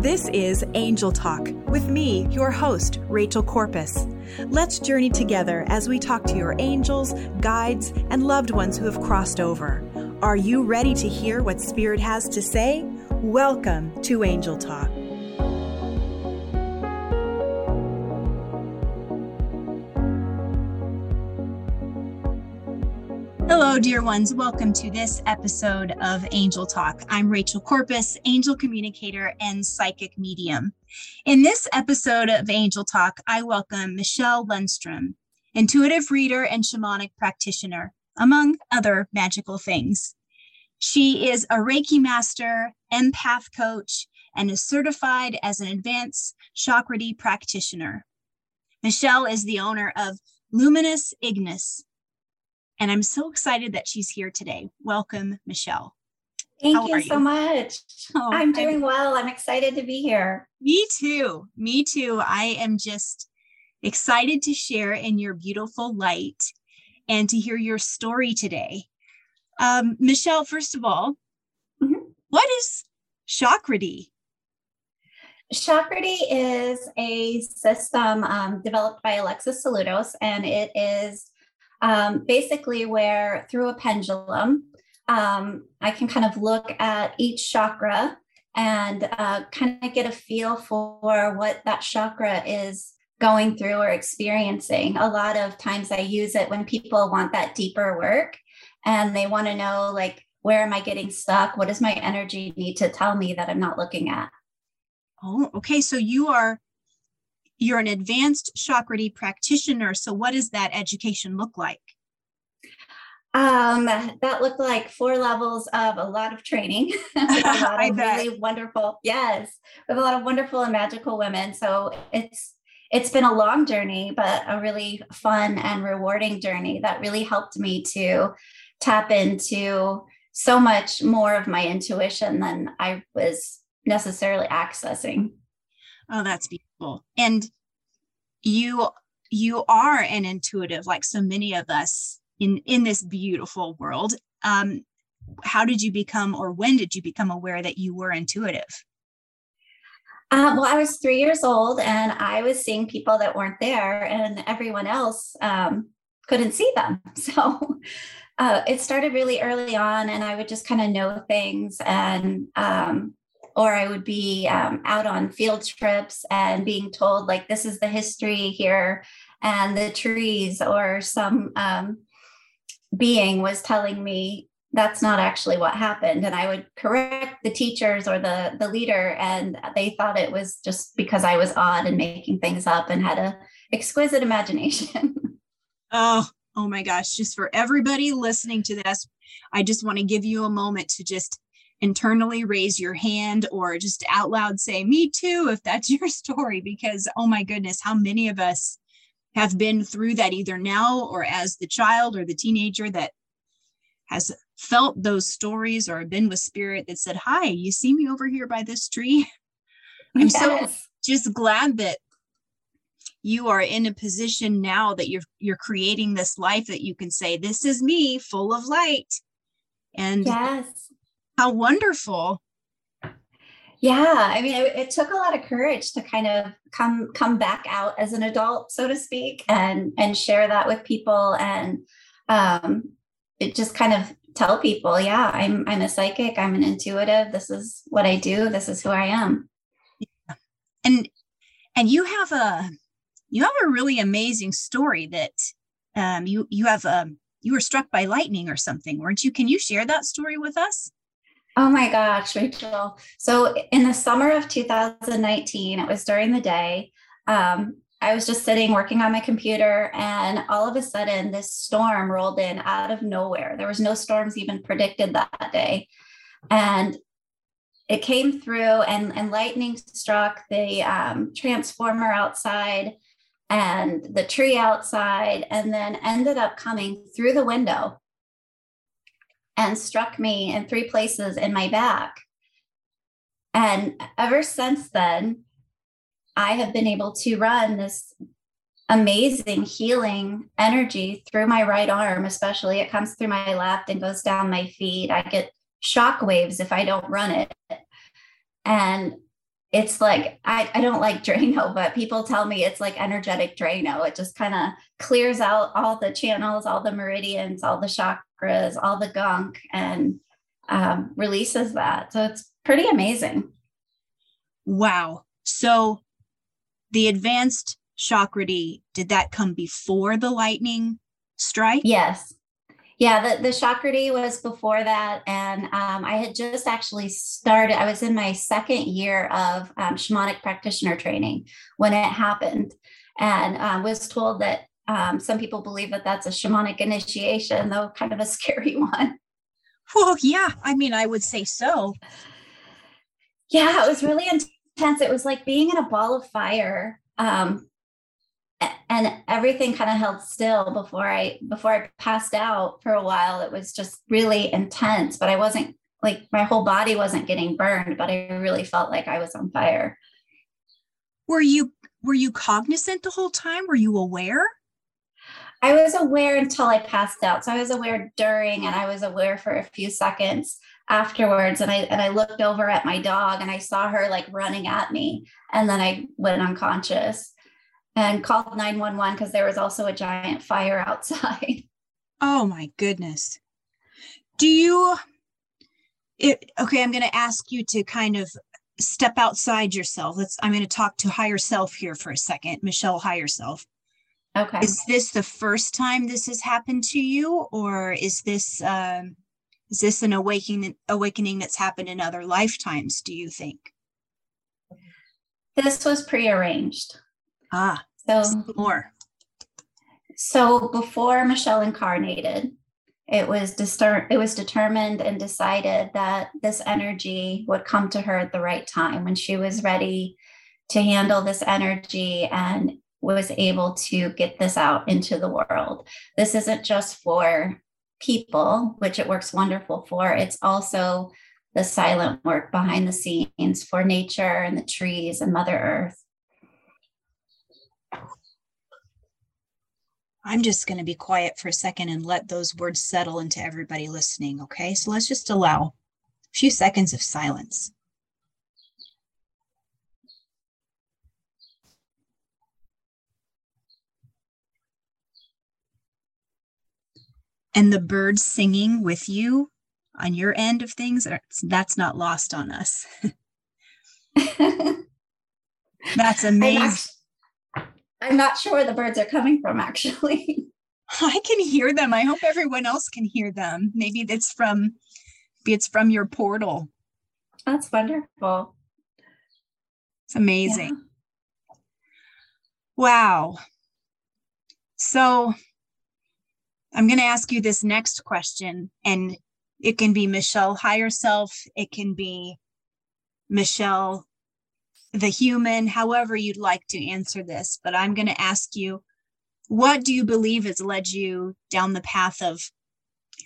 This is Angel Talk with me, your host, Rachel Corpus. Let's journey together as we talk to your angels, guides, and loved ones who have crossed over. Are you ready to hear what Spirit has to say? Welcome to Angel Talk. Hello, dear ones. Welcome to this episode of Angel Talk. I'm Rachel Corpus, angel communicator and psychic medium. In this episode of Angel Talk, I welcome Michelle Lundstrom, intuitive reader and shamanic practitioner, among other magical things. She is a Reiki master, empath coach, and is certified as an advanced Chakrity practitioner. Michelle is the owner of Luminous Ignis, and I'm so excited that she's here today. Welcome, Michelle. Thank How you so much. Oh, I'm doing I'm, well. I'm excited to be here. Me too. Me too. I am just excited to share in your beautiful light and to hear your story today. Um, Michelle, first of all, mm-hmm. what is Chakrity? Chakrity is a system um, developed by Alexis Saludos, and it is um, basically where through a pendulum, um, I can kind of look at each chakra and uh, kind of get a feel for what that chakra is going through or experiencing. A lot of times I use it when people want that deeper work and they want to know, like, where am I getting stuck? What does my energy need to tell me that I'm not looking at? Oh, okay. So you are you're an advanced Chakrity practitioner. So, what does that education look like? Um, that looked like four levels of a lot of training. a lot of really wonderful, yes, with a lot of wonderful and magical women. So it's it's been a long journey, but a really fun and rewarding journey that really helped me to tap into so much more of my intuition than I was necessarily accessing. Oh, that's beautiful. And you you are an intuitive like so many of us in in this beautiful world. Um how did you become or when did you become aware that you were intuitive? Uh, well, I was three years old and I was seeing people that weren't there, and everyone else um, couldn't see them. So uh, it started really early on, and I would just kind of know things. And um, or I would be um, out on field trips and being told, like, this is the history here and the trees, or some um, being was telling me that's not actually what happened. And i would correct the teachers or the the leader and they thought it was just because i was odd and making things up and had a exquisite imagination. Oh oh my gosh. Just for everybody listening to this i just want to give you a moment to just internally raise your hand or just out loud say, Me too, if that's your story, because oh my goodness, how many of us have been through that either now or as the child or the teenager that has felt those stories or been with spirit that said, Hi, you see me over here by this tree? I'm yes. so just glad that you are in a position now that you're you're creating this life that you can say this is me full of light and yes how wonderful. Yeah, I mean, it, it, took a lot of courage to kind of come come back out as an adult, so to speak, and and share that with people, and um, it just kind of tell people, yeah, I'm I'm a psychic, I'm an intuitive. This is what I do. This is who I am. Yeah. And and you have a you have a really amazing story that um, you you have um, you were struck by lightning or something, weren't you? Can you share that story with us? Oh my gosh, Rachel. So in the summer of 2019, it was during the day. Um, I was just sitting working on my computer, and all of a sudden, this storm rolled in out of nowhere. There was no storms even predicted that day. And it came through, and, and lightning struck the um, transformer outside and the tree outside, and then ended up coming through the window and struck me in three places in my back. And ever since then, I have been able to run this amazing healing energy through my right arm, especially. It comes through my left and goes down my feet. I get shock waves if I don't run it. And it's like I, I don't like Drano, but people tell me it's like energetic Drano. It just kind of clears out all the channels, all the meridians, all the chakras, all the gunk, and um, releases that. So it's pretty amazing. Wow. So the advanced chakrati, did that come before the lightning strike? Yes. Yeah, the, the Chakrati was before that. And um, I had just actually started, I was in my second year of um, shamanic practitioner training when it happened and uh, was told that um, some people believe that that's a shamanic initiation, though kind of a scary one. Well, yeah, I mean, I would say so. Yeah, it was really intense. It was like being in a ball of fire. Um, and everything kind of held still before I before I passed out for a while. It was just really intense, but I wasn't like my whole body wasn't getting burned, but I really felt like I was on fire. Were you were you cognizant the whole time? Were you aware? I was aware until I passed out. So I was aware during and I was aware for a few seconds afterwards and I and I looked over at my dog and I saw her like running at me and then I went unconscious and called 911 because there was also a giant fire outside. Oh my goodness. Do you it okay, I'm going to ask you to kind of step outside yourself. Let's I'm going to talk to higher self here for a second. Michelle higher self. Okay. Is this the first time this has happened to you or is this um is this an awakening awakening that's happened in other lifetimes, do you think? This was prearranged. Ah, so more. So before Michelle incarnated, it was discern- it was determined and decided that this energy would come to her at the right time when she was ready to handle this energy and was able to get this out into the world. This isn't just for people, which it works wonderful for. It's also the silent work behind the scenes for nature and the trees and Mother Earth. I'm just going to be quiet for a second and let those words settle into everybody listening. Okay. So let's just allow a few seconds of silence. And the birds singing with you on your end of things, that's not lost on us. that's amazing. I'm not sure where the birds are coming from, actually. I can hear them. I hope everyone else can hear them. Maybe it's from maybe it's from your portal. That's wonderful. It's amazing. Yeah. Wow. So I'm going to ask you this next question, and it can be Michelle higher self, it can be Michelle the human, however you'd like to answer this. But I'm going to ask you what do you believe has led you down the path of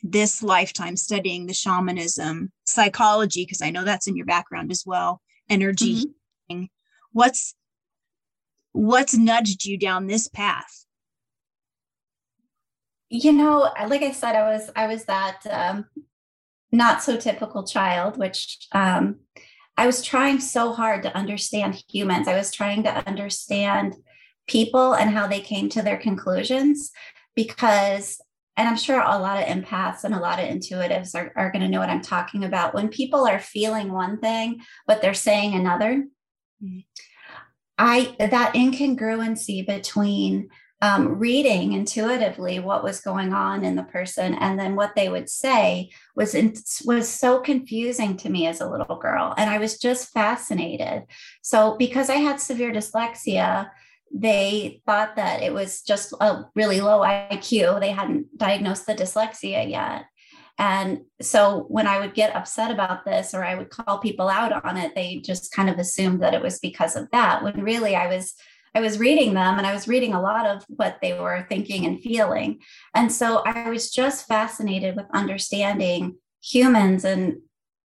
this lifetime studying the shamanism, psychology, because I know that's in your background as well, energy mm-hmm. What's what's nudged you down this path? You know, like I said, I was I was that um, not so typical child, which um, I was trying so hard to understand humans. I was trying to understand people and how they came to their conclusions because and I'm sure a lot of empaths and a lot of intuitives are, are going to know what I'm talking about. When people are feeling one thing, but they're saying another, mm-hmm. I that incongruency between um, reading intuitively what was going on in the person and then what they would say was in, was so confusing to me as a little girl and i was just fascinated so because i had severe dyslexia they thought that it was just a really low iq they hadn't diagnosed the dyslexia yet and so when I would get upset about this or I would call people out on it, they just kind of assumed that it was because of that. When really I was I was reading them and I was reading a lot of what they were thinking and feeling. And so I was just fascinated with understanding humans. And,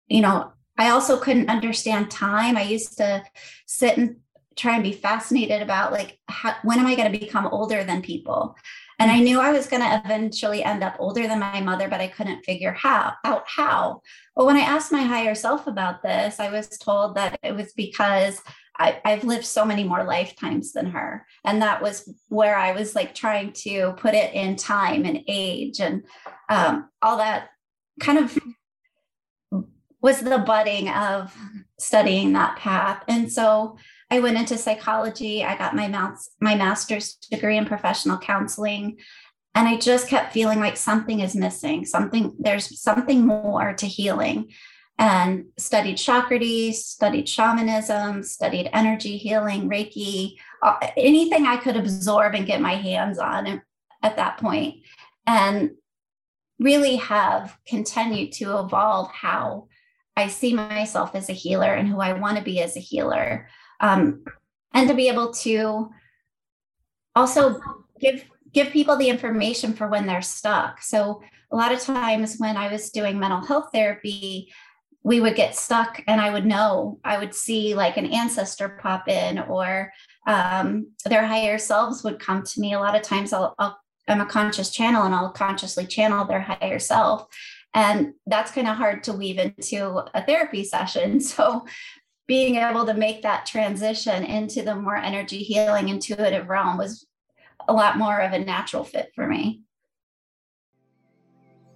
you know, I also couldn't understand time. I used to sit and try and be fascinated about like, how, when am I going to become older than people? And I knew I was going to eventually end up older than my mother, but I couldn't figure how out how. But when I asked my higher self about this, I was told that it was because I, have lived so many more lifetimes than her. And that was where I was like trying to put it in time and age and um, all that kind of was the budding of studying that path. And so I went into psychology. I got my, my master's degree in professional counseling. And I just kept feeling like something is missing, something, there's something more to healing and studied Chakratis, studied shamanism, studied energy healing, Reiki, anything I could absorb and get my hands on at that point, and really have continued to evolve how I see myself as a healer and who I want to be as a healer, um, and to be able to also give give people the information for when they're stuck. So a lot of times when I was doing mental health therapy, we would get stuck and I would know, I would see like an ancestor pop in or um, their higher selves would come to me. A lot of times I'll, I'll, I'm a conscious channel and I'll consciously channel their higher self. And that's kind of hard to weave into a therapy session. So being able to make that transition into the more energy healing intuitive realm was a lot more of a natural fit for me.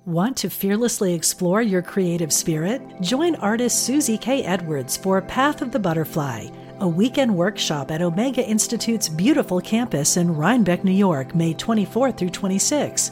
Want to fearlessly explore your creative spirit? Join artist Susie K. Edwards for Path of the Butterfly, a weekend workshop at Omega Institute's beautiful campus in Rhinebeck, New York, May 24 through 26.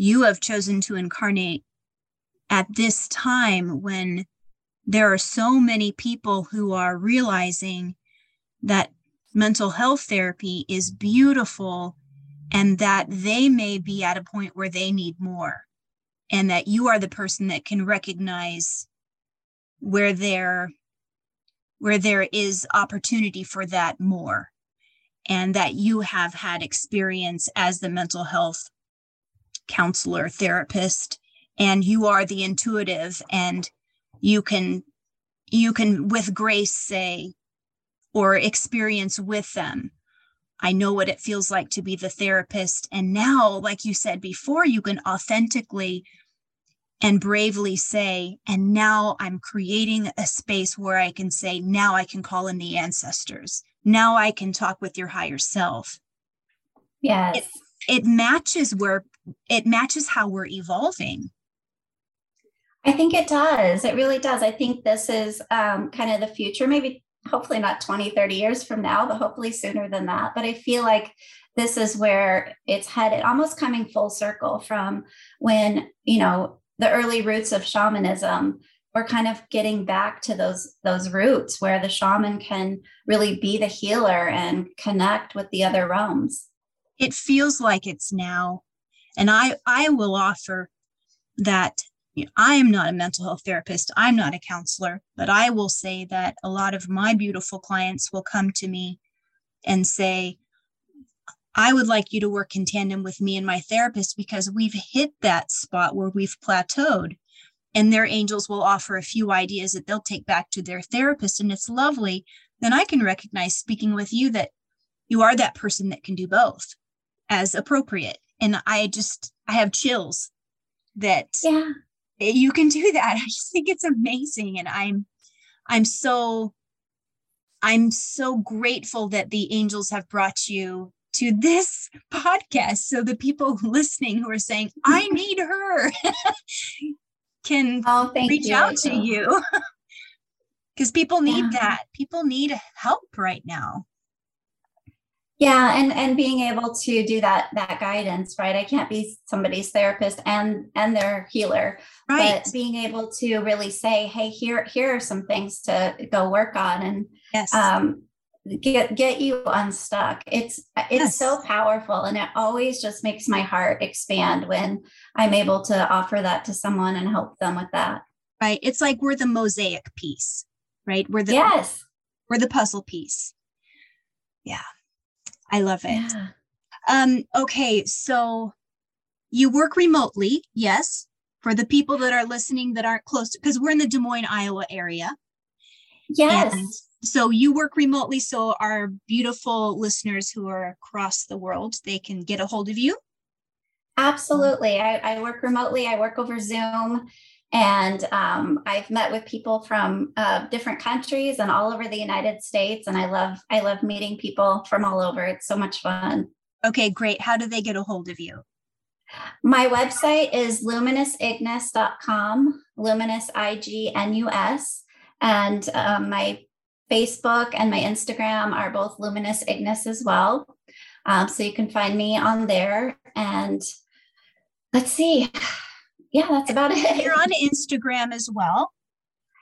you have chosen to incarnate at this time when there are so many people who are realizing that mental health therapy is beautiful and that they may be at a point where they need more and that you are the person that can recognize where there where there is opportunity for that more and that you have had experience as the mental health counselor, therapist, and you are the intuitive and you can you can with grace say or experience with them I know what it feels like to be the therapist. And now, like you said before, you can authentically and bravely say, and now I'm creating a space where I can say, now I can call in the ancestors. Now I can talk with your higher self. Yes. It, it matches where it matches how we're evolving. I think it does. It really does. I think this is um, kind of the future, maybe hopefully not 20, 30 years from now, but hopefully sooner than that. But I feel like this is where it's headed, almost coming full circle from when, you know, the early roots of shamanism we're kind of getting back to those those roots where the shaman can really be the healer and connect with the other realms it feels like it's now and i i will offer that you know, i am not a mental health therapist i'm not a counselor but i will say that a lot of my beautiful clients will come to me and say I would like you to work in tandem with me and my therapist because we've hit that spot where we've plateaued. And their angels will offer a few ideas that they'll take back to their therapist. And it's lovely. Then I can recognize speaking with you that you are that person that can do both as appropriate. And I just, I have chills that yeah. you can do that. I just think it's amazing. And I'm, I'm so, I'm so grateful that the angels have brought you to this podcast so the people listening who are saying i need her can oh, reach you. out to you because people need yeah. that people need help right now yeah and and being able to do that that guidance right? I can't be somebody's therapist and and their healer right. but being able to really say hey here here are some things to go work on and yes. um get get you unstuck. It's it's yes. so powerful and it always just makes my heart expand when i'm able to offer that to someone and help them with that. Right it's like we're the mosaic piece right? We're the yes. we're the puzzle piece. Yeah i love it. Yeah. um okay so you work remotely yes for the people that are listening that aren't close because we're in the des moines iowa area. Yes. And so you work remotely so our beautiful listeners who are across the world they can get a hold of you? Absolutely. I, I work remotely. I work over zoom and um, i've met with people from uh, different countries and all over the united states and i love i love meeting people from all over it's so much fun okay great how do they get a hold of you my website is luminousignis.com luminous i-g-n-u-s and um, my Facebook and my Instagram are both Luminous Ignis as well. Um, so you can find me on there. And let's see. Yeah, that's about it. You're on Instagram as well.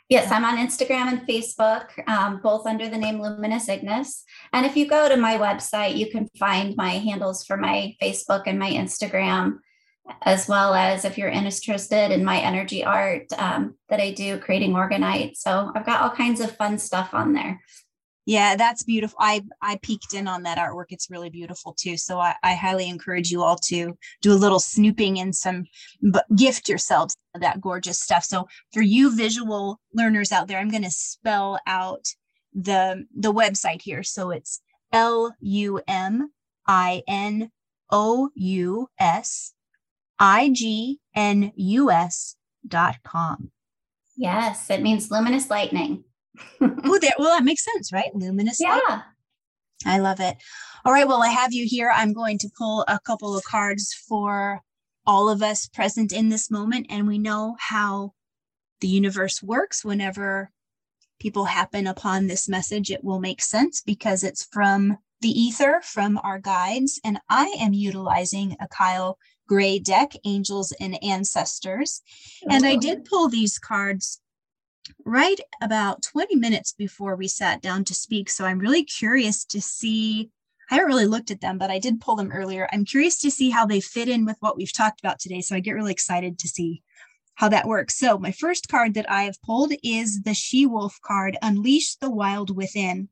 Yes, I'm on Instagram and Facebook, um, both under the name Luminous Ignis. And if you go to my website, you can find my handles for my Facebook and my Instagram as well as if you're interested in my energy art um, that I do, creating orgonite. So I've got all kinds of fun stuff on there. Yeah, that's beautiful. I I peeked in on that artwork. It's really beautiful too. So I, I highly encourage you all to do a little snooping and some gift yourselves that gorgeous stuff. So for you visual learners out there, I'm going to spell out the the website here. So it's l u m i n o u s i g n u s dot com Yes, it means luminous lightning. Oh, there. Well, that makes sense, right? Luminous. Yeah. Lightning. I love it. All right. Well, I have you here. I'm going to pull a couple of cards for all of us present in this moment. And we know how the universe works whenever people happen upon this message, it will make sense because it's from the ether, from our guides. And I am utilizing a Kyle Gray deck, Angels and Ancestors. And I did pull these cards right about 20 minutes before we sat down to speak. So I'm really curious to see. I haven't really looked at them, but I did pull them earlier. I'm curious to see how they fit in with what we've talked about today. So I get really excited to see how that works. So, my first card that I have pulled is the She Wolf card, Unleash the Wild Within.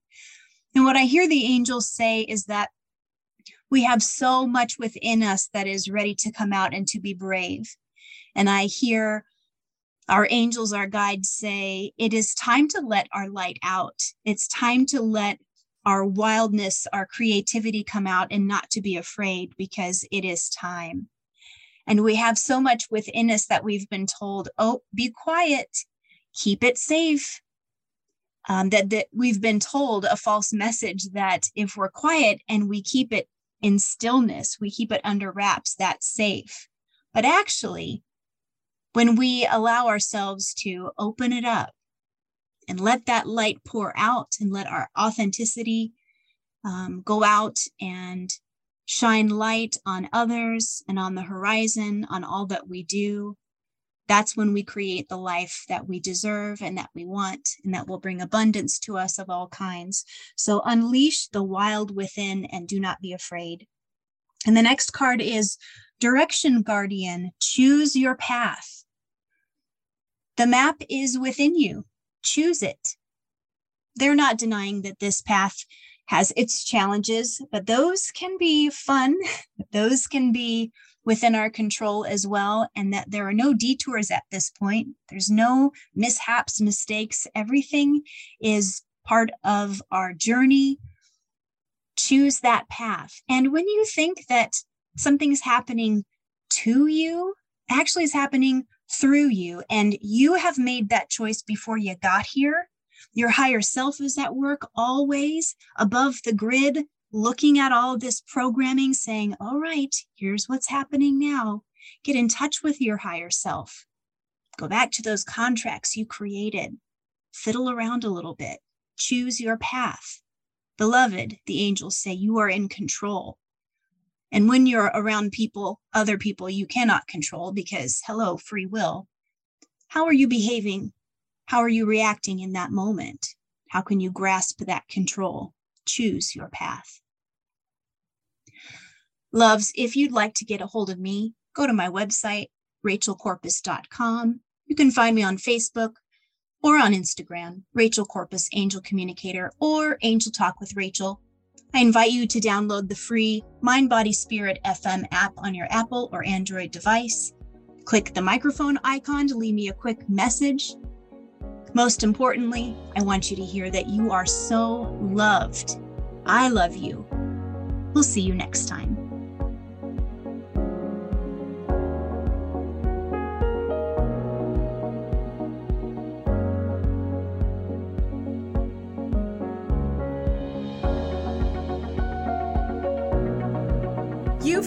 And what I hear the angels say is that we have so much within us that is ready to come out and to be brave. And I hear our angels, our guides say, it is time to let our light out. It's time to let our wildness, our creativity come out and not to be afraid because it is time. And we have so much within us that we've been told, oh, be quiet, keep it safe. Um, that, that we've been told a false message that if we're quiet and we keep it in stillness, we keep it under wraps, that's safe. But actually, when we allow ourselves to open it up and let that light pour out and let our authenticity um, go out and shine light on others and on the horizon, on all that we do, that's when we create the life that we deserve and that we want, and that will bring abundance to us of all kinds. So unleash the wild within and do not be afraid. And the next card is Direction Guardian. Choose your path. The map is within you. Choose it. They're not denying that this path has its challenges, but those can be fun. Those can be within our control as well, and that there are no detours at this point. There's no mishaps, mistakes. Everything is part of our journey. Choose that path. And when you think that something's happening to you, actually is happening through you, and you have made that choice before you got here, your higher self is at work always above the grid, looking at all this programming, saying, All right, here's what's happening now. Get in touch with your higher self. Go back to those contracts you created. Fiddle around a little bit. Choose your path. Beloved, the angels say, you are in control. And when you're around people, other people you cannot control because, hello, free will, how are you behaving? How are you reacting in that moment? How can you grasp that control? Choose your path. Loves, if you'd like to get a hold of me, go to my website, rachelcorpus.com. You can find me on Facebook or on Instagram, Rachel Corpus Angel Communicator or Angel Talk with Rachel. I invite you to download the free Mind Body Spirit FM app on your Apple or Android device. Click the microphone icon to leave me a quick message. Most importantly, I want you to hear that you are so loved. I love you. We'll see you next time.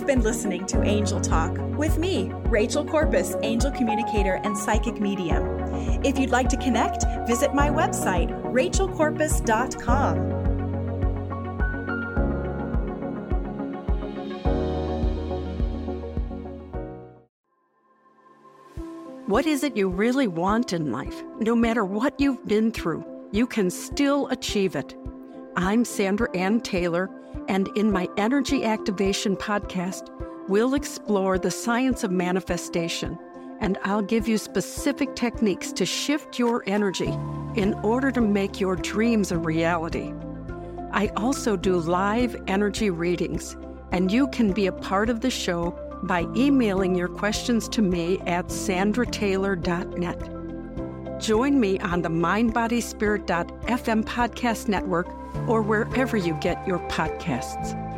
Been listening to Angel Talk with me, Rachel Corpus, angel communicator and psychic medium. If you'd like to connect, visit my website, rachelcorpus.com. What is it you really want in life? No matter what you've been through, you can still achieve it. I'm Sandra Anne Taylor, and in my Energy Activation podcast, we'll explore the science of manifestation, and I'll give you specific techniques to shift your energy in order to make your dreams a reality. I also do live energy readings, and you can be a part of the show by emailing your questions to me at sandrataylor.net. Join me on the MindBodySpirit.fm podcast network or wherever you get your podcasts.